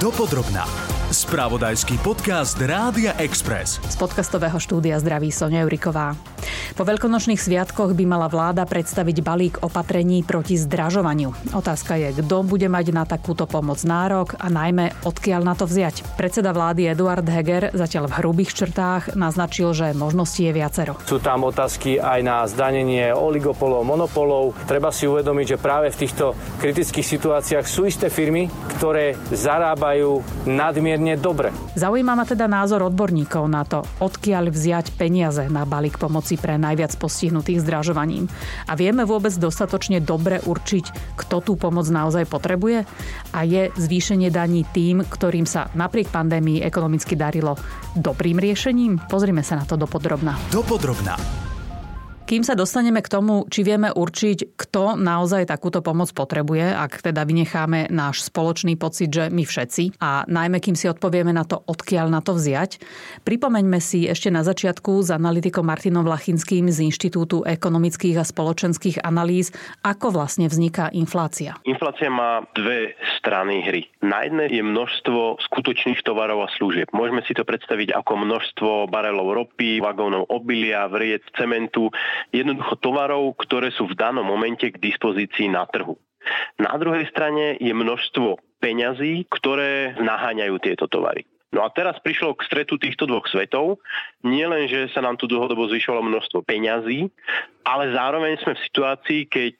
Dopodrobná. Spravodajský podcast Rádia Express. Z podcastového štúdia zdraví Sonia Juriková. Po veľkonočných sviatkoch by mala vláda predstaviť balík opatrení proti zdražovaniu. Otázka je, kto bude mať na takúto pomoc nárok a najmä odkiaľ na to vziať. Predseda vlády Eduard Heger zatiaľ v hrubých črtách naznačil, že možností je viacero. Sú tam otázky aj na zdanenie oligopolov, monopolov. Treba si uvedomiť, že práve v týchto kritických situáciách sú isté firmy, ktoré zarábajú nadmierne dobre. Zaujíma ma teda názor odborníkov na to, odkiaľ vziať peniaze na balík pomoci pre najviac postihnutých zdražovaním. A vieme vôbec dostatočne dobre určiť, kto tú pomoc naozaj potrebuje? A je zvýšenie daní tým, ktorým sa napriek pandémii ekonomicky darilo dobrým riešením? Pozrime sa na to dopodrobná. Dopodrobná. Kým sa dostaneme k tomu, či vieme určiť, kto naozaj takúto pomoc potrebuje, ak teda vynecháme náš spoločný pocit, že my všetci, a najmä kým si odpovieme na to, odkiaľ na to vziať, pripomeňme si ešte na začiatku s analytikom Martinom Lachinským z Inštitútu ekonomických a spoločenských analýz, ako vlastne vzniká inflácia. Inflácia má dve strany hry. Na jednej je množstvo skutočných tovarov a služieb. Môžeme si to predstaviť ako množstvo barelov ropy, vagónov obilia, vriec, cementu, jednoducho tovarov, ktoré sú v danom momente k dispozícii na trhu. Na druhej strane je množstvo peňazí, ktoré naháňajú tieto tovary. No a teraz prišlo k stretu týchto dvoch svetov. Nie len, že sa nám tu dlhodobo zvyšovalo množstvo peňazí, ale zároveň sme v situácii, keď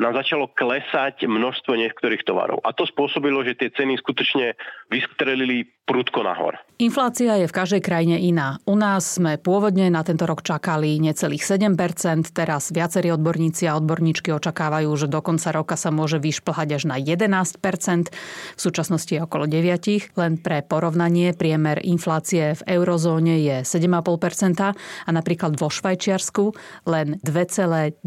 nám začalo klesať množstvo niektorých tovarov. A to spôsobilo, že tie ceny skutočne vystrelili prudko nahor. Inflácia je v každej krajine iná. U nás sme pôvodne na tento rok čakali necelých 7%, teraz viacerí odborníci a odborníčky očakávajú, že do konca roka sa môže vyšplhať až na 11%, v súčasnosti je okolo 9%. Len pre porovnanie priemer inflácie v eurozóne je 7,5% a napríklad vo Švajčiarsku len 2,2%.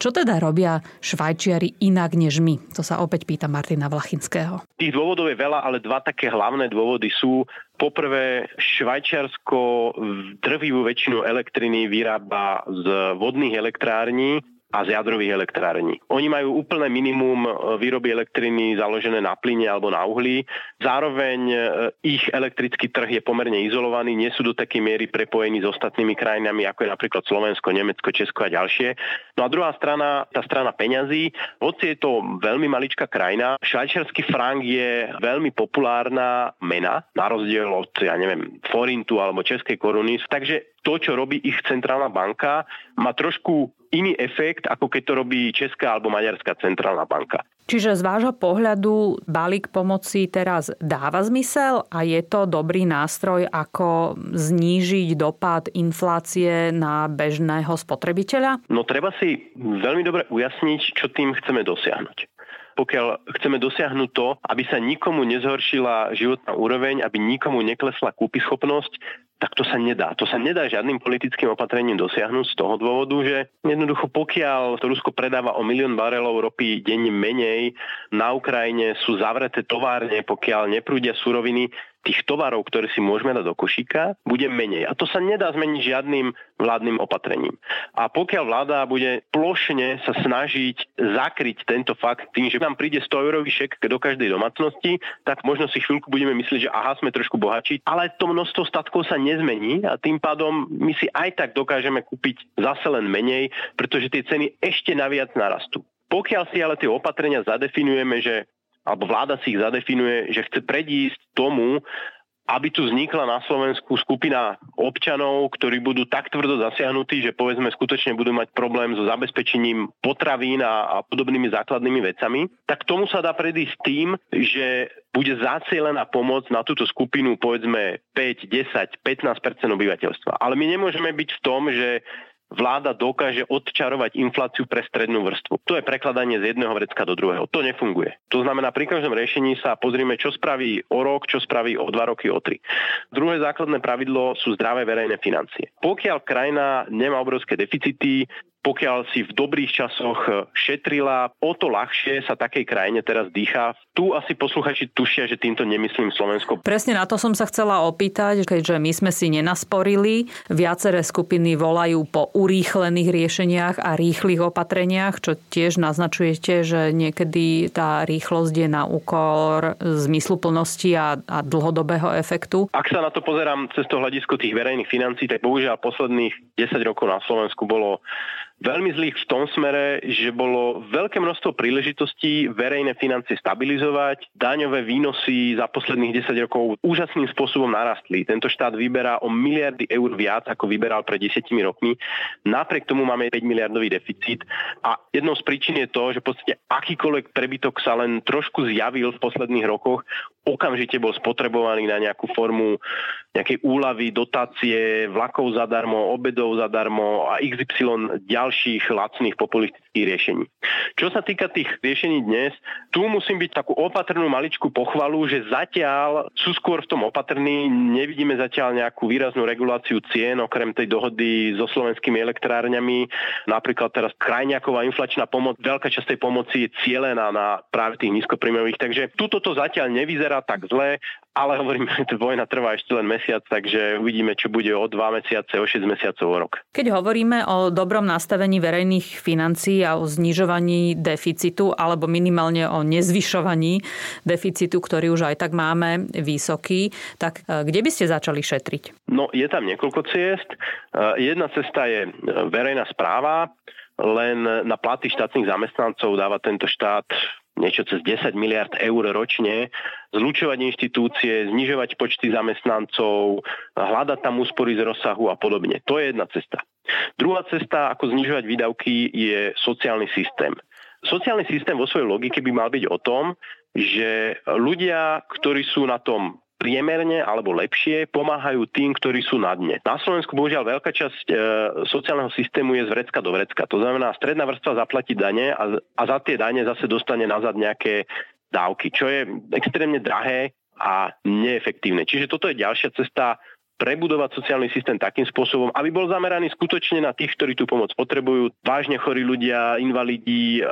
Čo teda robia Švajčiari inak než my? To sa opäť pýta Martina Vlachinského. Tých dôvodov je veľa, ale dva také hlavné dôvody sú. Poprvé, Švajčiarsko drvivú väčšinu elektriny vyrába z vodných elektrární a z jadrových elektrární. Oni majú úplné minimum e, výroby elektriny založené na plyne alebo na uhlí. Zároveň e, ich elektrický trh je pomerne izolovaný, nie sú do takej miery prepojení s ostatnými krajinami, ako je napríklad Slovensko, Nemecko, Česko a ďalšie. No a druhá strana, tá strana peňazí, hoci je to veľmi maličká krajina, švajčiarsky frank je veľmi populárna mena, na rozdiel od, ja neviem, forintu alebo českej koruny. Takže to, čo robí ich centrálna banka, má trošku iný efekt, ako keď to robí Česká alebo Maďarská centrálna banka. Čiže z vášho pohľadu balík pomoci teraz dáva zmysel a je to dobrý nástroj, ako znížiť dopad inflácie na bežného spotrebiteľa? No treba si veľmi dobre ujasniť, čo tým chceme dosiahnuť pokiaľ chceme dosiahnuť to, aby sa nikomu nezhoršila životná úroveň, aby nikomu neklesla kúpyschopnosť, tak to sa nedá. To sa nedá žiadnym politickým opatrením dosiahnuť z toho dôvodu, že jednoducho pokiaľ to Rusko predáva o milión barelov ropy denne menej, na Ukrajine sú zavreté továrne, pokiaľ neprúdia suroviny, tých tovarov, ktoré si môžeme dať do košíka, bude menej. A to sa nedá zmeniť žiadnym vládnym opatrením. A pokiaľ vláda bude plošne sa snažiť zakryť tento fakt tým, že nám príde 100 eurový šek do každej domácnosti, tak možno si chvíľku budeme myslieť, že aha, sme trošku bohači, ale to množstvo statkov sa nezmení a tým pádom my si aj tak dokážeme kúpiť zase len menej, pretože tie ceny ešte naviac narastú. Pokiaľ si ale tie opatrenia zadefinujeme, že alebo vláda si ich zadefinuje, že chce predísť tomu, aby tu vznikla na Slovensku skupina občanov, ktorí budú tak tvrdo zasiahnutí, že povedzme skutočne budú mať problém so zabezpečením potravín a, a podobnými základnými vecami, tak tomu sa dá predísť tým, že bude zacielená pomoc na túto skupinu povedzme 5, 10, 15% obyvateľstva. Ale my nemôžeme byť v tom, že vláda dokáže odčarovať infláciu pre strednú vrstvu. To je prekladanie z jedného vrecka do druhého. To nefunguje. To znamená, pri každom riešení sa pozrieme, čo spraví o rok, čo spraví o dva roky, o tri. Druhé základné pravidlo sú zdravé verejné financie. Pokiaľ krajina nemá obrovské deficity, pokiaľ si v dobrých časoch šetrila, o to ľahšie sa takej krajine teraz dýcha. Tu asi posluchači tušia, že týmto nemyslím Slovensko. Presne na to som sa chcela opýtať, keďže my sme si nenasporili. Viaceré skupiny volajú po urýchlených riešeniach a rýchlych opatreniach, čo tiež naznačujete, že niekedy tá rýchlosť je na úkor zmysluplnosti a, a dlhodobého efektu. Ak sa na to pozerám cez to hľadisko tých verejných financí, tak bohužiaľ posledných 10 rokov na Slovensku bolo veľmi zlých v tom smere, že bolo veľké množstvo príležitostí verejné financie stabilizovať. Daňové výnosy za posledných 10 rokov úžasným spôsobom narastli. Tento štát vyberá o miliardy eur viac, ako vyberal pred 10 rokmi. Napriek tomu máme 5 miliardový deficit a jednou z príčin je to, že v podstate akýkoľvek prebytok sa len trošku zjavil v posledných rokoch, okamžite bol spotrebovaný na nejakú formu nejakej úlavy, dotácie, vlakov zadarmo, obedov zadarmo a XY ďalších lacných populistických riešení. Čo sa týka tých riešení dnes, tu musím byť takú opatrnú maličku pochvalu, že zatiaľ sú skôr v tom opatrní, nevidíme zatiaľ nejakú výraznú reguláciu cien, okrem tej dohody so slovenskými elektrárňami. Napríklad teraz krajňaková inflačná pomoc, veľká časť tej pomoci je cielená na práve tých nízkopríjmových, takže tuto to zatiaľ nevyzerá tak zle ale hovorím, že vojna trvá ešte len mesiac, takže uvidíme, čo bude o dva mesiace, o 6 mesiacov, o rok. Keď hovoríme o dobrom nastavení verejných financií a o znižovaní deficitu, alebo minimálne o nezvyšovaní deficitu, ktorý už aj tak máme vysoký, tak e, kde by ste začali šetriť? No, je tam niekoľko ciest. E, jedna cesta je e, verejná správa, len na platy štátnych zamestnancov dáva tento štát niečo cez 10 miliard eur ročne, zlučovať inštitúcie, znižovať počty zamestnancov, hľadať tam úspory z rozsahu a podobne. To je jedna cesta. Druhá cesta, ako znižovať výdavky, je sociálny systém. Sociálny systém vo svojej logike by mal byť o tom, že ľudia, ktorí sú na tom priemerne alebo lepšie pomáhajú tým, ktorí sú na dne. Na Slovensku bohužiaľ veľká časť e, sociálneho systému je z vrecka do vrecka. To znamená, stredná vrstva zaplatí dane a, a za tie dane zase dostane nazad nejaké dávky, čo je extrémne drahé a neefektívne. Čiže toto je ďalšia cesta prebudovať sociálny systém takým spôsobom, aby bol zameraný skutočne na tých, ktorí tú pomoc potrebujú, vážne chorí ľudia, invalidi, e,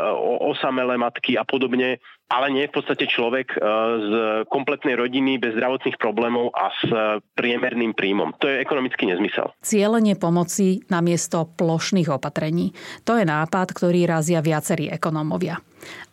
osamelé matky a podobne, ale nie v podstate človek e, z kompletnej rodiny bez zdravotných problémov a s priemerným príjmom. To je ekonomický nezmysel. Cielenie pomoci namiesto plošných opatrení. To je nápad, ktorý razia viacerí ekonómovia.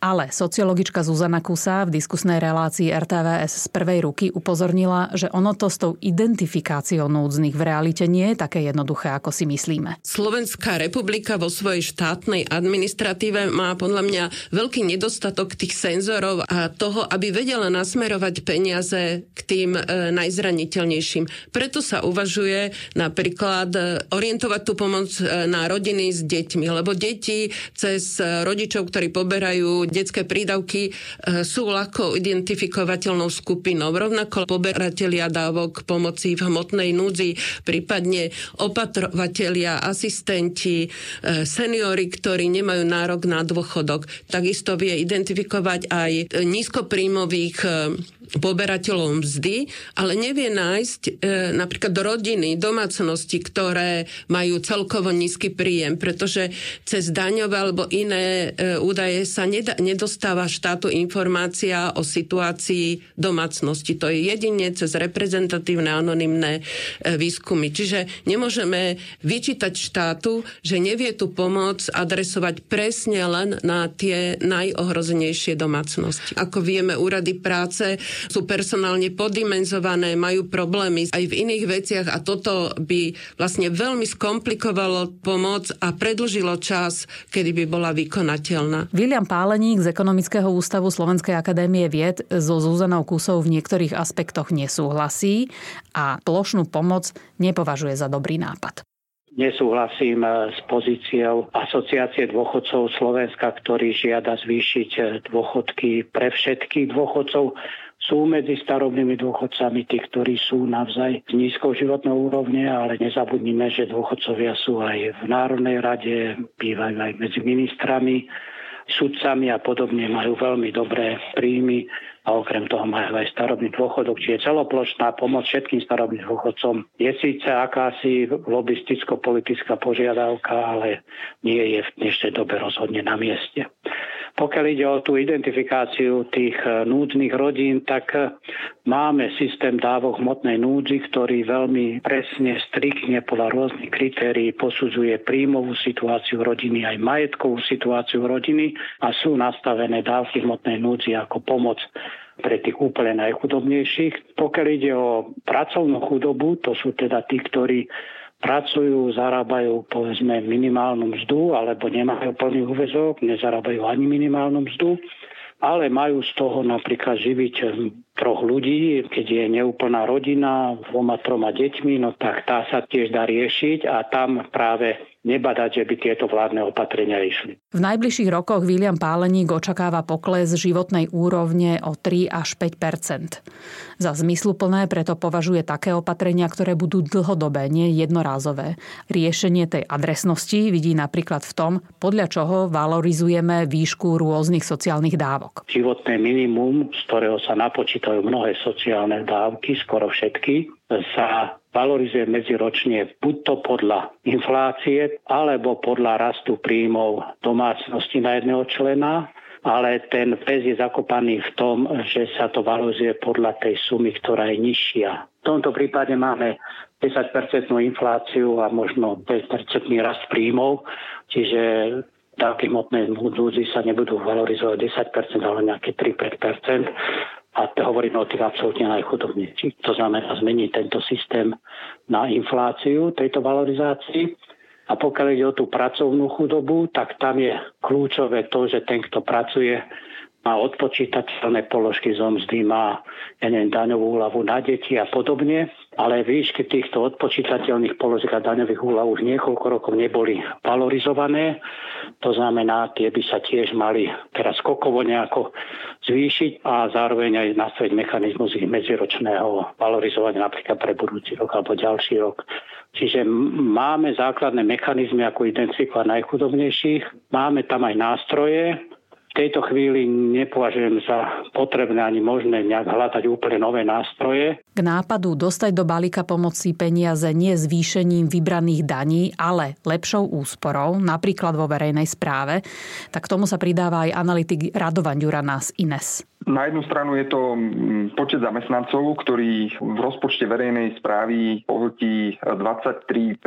Ale sociologička Zuzana Kusa v diskusnej relácii RTVS z prvej ruky upozornila, že ono to s tou identifikáciou núdznych v realite nie je také jednoduché, ako si myslíme. Slovenská republika vo svojej štátnej administratíve má podľa mňa veľký nedostatok tých senzorov a toho, aby vedela nasmerovať peniaze k tým e, najzraniteľnejším. Preto sa uvažuje napríklad e, orientovať tú pomoc e, na rodiny s deťmi, lebo deti cez e, rodičov, ktorí poberajú majú detské prídavky, e, sú ľahko identifikovateľnou skupinou. Rovnako poberatelia dávok pomoci v hmotnej núdzi, prípadne opatrovatelia, asistenti, e, seniory, ktorí nemajú nárok na dôchodok. Takisto vie identifikovať aj nízkopríjmových poberateľom mzdy, ale nevie nájsť e, napríklad rodiny, domácnosti, ktoré majú celkovo nízky príjem, pretože cez daňové alebo iné e, údaje sa neda, nedostáva štátu informácia o situácii domácnosti. To je jedine cez reprezentatívne anonymné e, výskumy. Čiže nemôžeme vyčítať štátu, že nevie tú pomoc adresovať presne len na tie najohrozenejšie domácnosti. Ako vieme, úrady práce sú personálne podimenzované, majú problémy aj v iných veciach a toto by vlastne veľmi skomplikovalo pomoc a predlžilo čas, kedy by bola vykonateľná. William Páleník z Ekonomického ústavu Slovenskej akadémie vied so Zuzanou Kusou v niektorých aspektoch nesúhlasí a plošnú pomoc nepovažuje za dobrý nápad. Nesúhlasím s pozíciou Asociácie dôchodcov Slovenska, ktorý žiada zvýšiť dôchodky pre všetkých dôchodcov sú medzi starobnými dôchodcami tí, ktorí sú navzaj nízkou životnou úrovne, ale nezabudnime, že dôchodcovia sú aj v Národnej rade, bývajú aj medzi ministrami sudcami a podobne majú veľmi dobré príjmy a okrem toho majú aj starobný dôchodok, čiže celoplošná pomoc všetkým starobným dôchodcom je síce akási lobisticko-politická požiadavka, ale nie je v dnešnej dobe rozhodne na mieste. Pokiaľ ide o tú identifikáciu tých e, núdznych rodín, tak e, máme systém dávok hmotnej núdzi, ktorý veľmi presne, striktne podľa rôznych kritérií posudzuje príjmovú situáciu rodiny aj majetkovú situáciu rodiny a sú nastavené dávky hmotnej núdzi ako pomoc pre tých úplne najchudobnejších. Pokiaľ ide o pracovnú chudobu, to sú teda tí, ktorí pracujú, zarábajú povedzme minimálnu mzdu alebo nemajú plný úvezok, nezarábajú ani minimálnu mzdu, ale majú z toho napríklad živiť troch ľudí, keď je neúplná rodina, dvoma, troma deťmi, no tak tá sa tiež dá riešiť a tam práve nebadať, že by tieto vládne opatrenia išli. V najbližších rokoch William Páleník očakáva pokles životnej úrovne o 3 až 5% Za zmysluplné preto považuje také opatrenia, ktoré budú dlhodobé, nie jednorázové. Riešenie tej adresnosti vidí napríklad v tom, podľa čoho valorizujeme výšku rôznych sociálnych dávok. Životné minimum, z ktorého sa napočítajú mnohé sociálne dávky, skoro všetky, sa valorizuje medziročne buď to podľa inflácie, alebo podľa rastu príjmov domácnosti na jedného člena, ale ten pes je zakopaný v tom, že sa to valorizuje podľa tej sumy, ktorá je nižšia. V tomto prípade máme 10-percentnú infláciu a možno 5-percentný rast príjmov, čiže dávky hmotnej núdzi sa nebudú valorizovať 10%, ale nejaké 3-5%. A to hovoríme o tých absolútne najchudobnejších. To znamená zmeniť tento systém na infláciu tejto valorizácii. A pokiaľ ide o tú pracovnú chudobu, tak tam je kľúčové to, že ten, kto pracuje, má odpočítateľné položky zo mzdy, má ja neviem, daňovú úľavu na deti a podobne, ale výšky týchto odpočítateľných položiek a daňových úľav už niekoľko rokov neboli valorizované. To znamená, tie by sa tiež mali teraz skokovo nejako zvýšiť a zároveň aj nastaviť mechanizmus ich medziročného valorizovania napríklad pre budúci rok alebo ďalší rok. Čiže máme základné mechanizmy, ako identifikovať najchudobnejších. Máme tam aj nástroje, tejto chvíli nepovažujem za potrebné ani možné nejak hľadať úplne nové nástroje. K nápadu dostať do balíka pomoci peniaze nie zvýšením vybraných daní, ale lepšou úsporou, napríklad vo verejnej správe, tak tomu sa pridáva aj analytik Radovan Ďurana z INES. Na jednu stranu je to mm, počet zamestnancov, ktorý v rozpočte verejnej správy pohltí 23%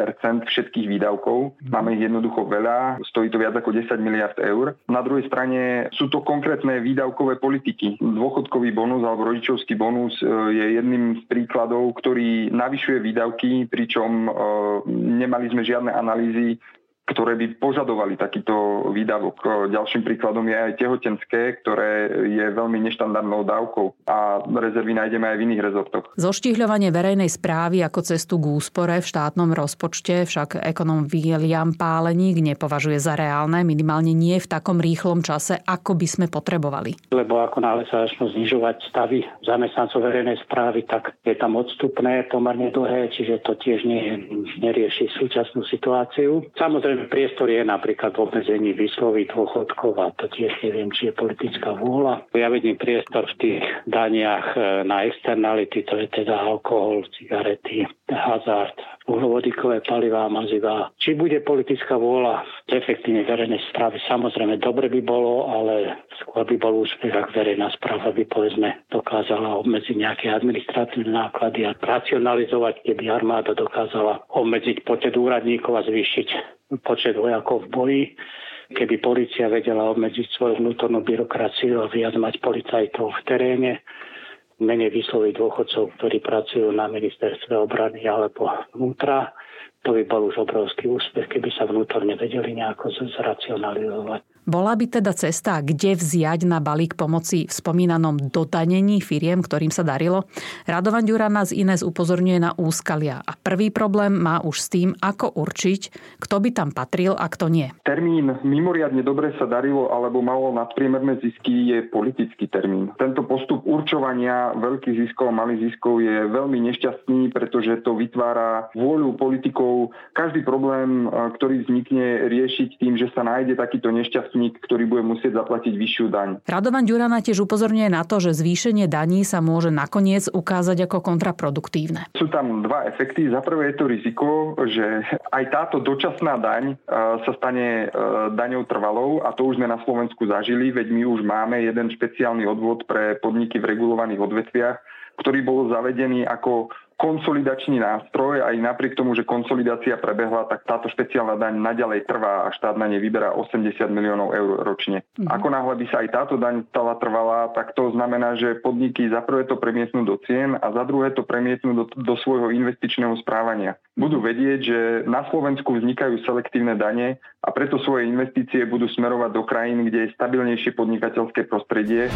všetkých výdavkov. Máme ich jednoducho veľa, stojí to viac ako 10 miliard eur. Na druhej strane sú to konkrétne výdavkové politiky. Dôchodkový bonus alebo rodičovský bonus e, je jedným z príkladov, ktorý navyšuje výdavky, pričom e, nemali sme žiadne analýzy ktoré by požadovali takýto výdavok. Ďalším príkladom je aj tehotenské, ktoré je veľmi neštandardnou dávkou a rezervy nájdeme aj v iných rezortoch. Zoštihľovanie verejnej správy ako cestu k úspore v štátnom rozpočte však ekonom William Páleník nepovažuje za reálne, minimálne nie v takom rýchlom čase, ako by sme potrebovali. Lebo ako náhle sa začnú znižovať stavy zamestnancov verejnej správy, tak je tam odstupné pomerne dlhé, čiže to tiež nie, nerieši súčasnú situáciu. Samozrejme priestor je napríklad v obmedzení výslovy dôchodkov a to tiež neviem, či je politická vôľa. Ja vidím priestor v tých daniach e, na externality, to je teda alkohol, cigarety, hazard, uhlovodíkové palivá, mazivá. Či bude politická vôľa efektívne verejnej správy, samozrejme dobre by bolo, ale skôr by bol úspech, ak verejná správa by povedzme dokázala obmedziť nejaké administratívne náklady a racionalizovať, keby armáda dokázala obmedziť počet úradníkov a zvýšiť počet vojakov v boji, keby policia vedela obmedziť svoju vnútornú byrokraciu a viac mať policajtov v teréne, menej vysloviť dôchodcov, ktorí pracujú na ministerstve obrany alebo vnútra, to by bol už obrovský úspech, keby sa vnútorne vedeli nejako zracionalizovať. Bola by teda cesta, kde vziať na balík pomoci v spomínanom dotanení firiem, ktorým sa darilo? Radovan Ďurana z Ines upozorňuje na úskalia a prvý problém má už s tým, ako určiť, kto by tam patril a kto nie. Termín mimoriadne dobre sa darilo alebo malo nadpriemerné zisky je politický termín. Tento postup určovania veľkých ziskov a malých ziskov je veľmi nešťastný, pretože to vytvára vôľu politikov každý problém, ktorý vznikne, riešiť tým, že sa nájde takýto nešťastný živnostník, ktorý bude musieť zaplatiť vyššiu daň. Radovan Ďurana tiež upozorňuje na to, že zvýšenie daní sa môže nakoniec ukázať ako kontraproduktívne. Sú tam dva efekty. Za prvé je to riziko, že aj táto dočasná daň sa stane daňou trvalou a to už sme na Slovensku zažili, veď my už máme jeden špeciálny odvod pre podniky v regulovaných odvetviach, ktorý bol zavedený ako konsolidačný nástroj, aj napriek tomu, že konsolidácia prebehla, tak táto špeciálna daň naďalej trvá a štát na ne vyberá 80 miliónov eur ročne. Mm-hmm. Ako náhle by sa aj táto daň stala trvalá, tak to znamená, že podniky za prvé to premiesnú do cien a za druhé to premiesnú do, do svojho investičného správania. Budú vedieť, že na Slovensku vznikajú selektívne dane a preto svoje investície budú smerovať do krajín, kde je stabilnejšie podnikateľské prostredie.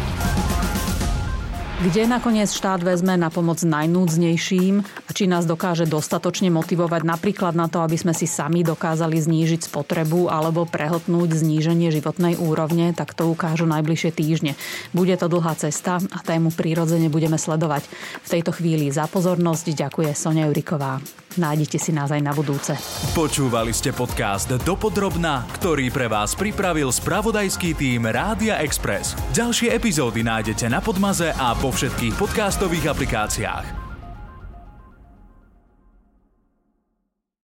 Kde nakoniec štát vezme na pomoc najnúdznejším a či nás dokáže dostatočne motivovať napríklad na to, aby sme si sami dokázali znížiť spotrebu alebo prehltnúť zníženie životnej úrovne, tak to ukážu najbližšie týždne. Bude to dlhá cesta a tému prirodzene budeme sledovať. V tejto chvíli za pozornosť ďakuje Sonia Juriková. Nájdete si nás aj na budúce. Počúvali ste podcast Dopodrobna, ktorý pre vás pripravil spravodajský tým Rádia Express. Ďalšie epizódy nájdete na Podmaze a po všetkých podcastových aplikáciách.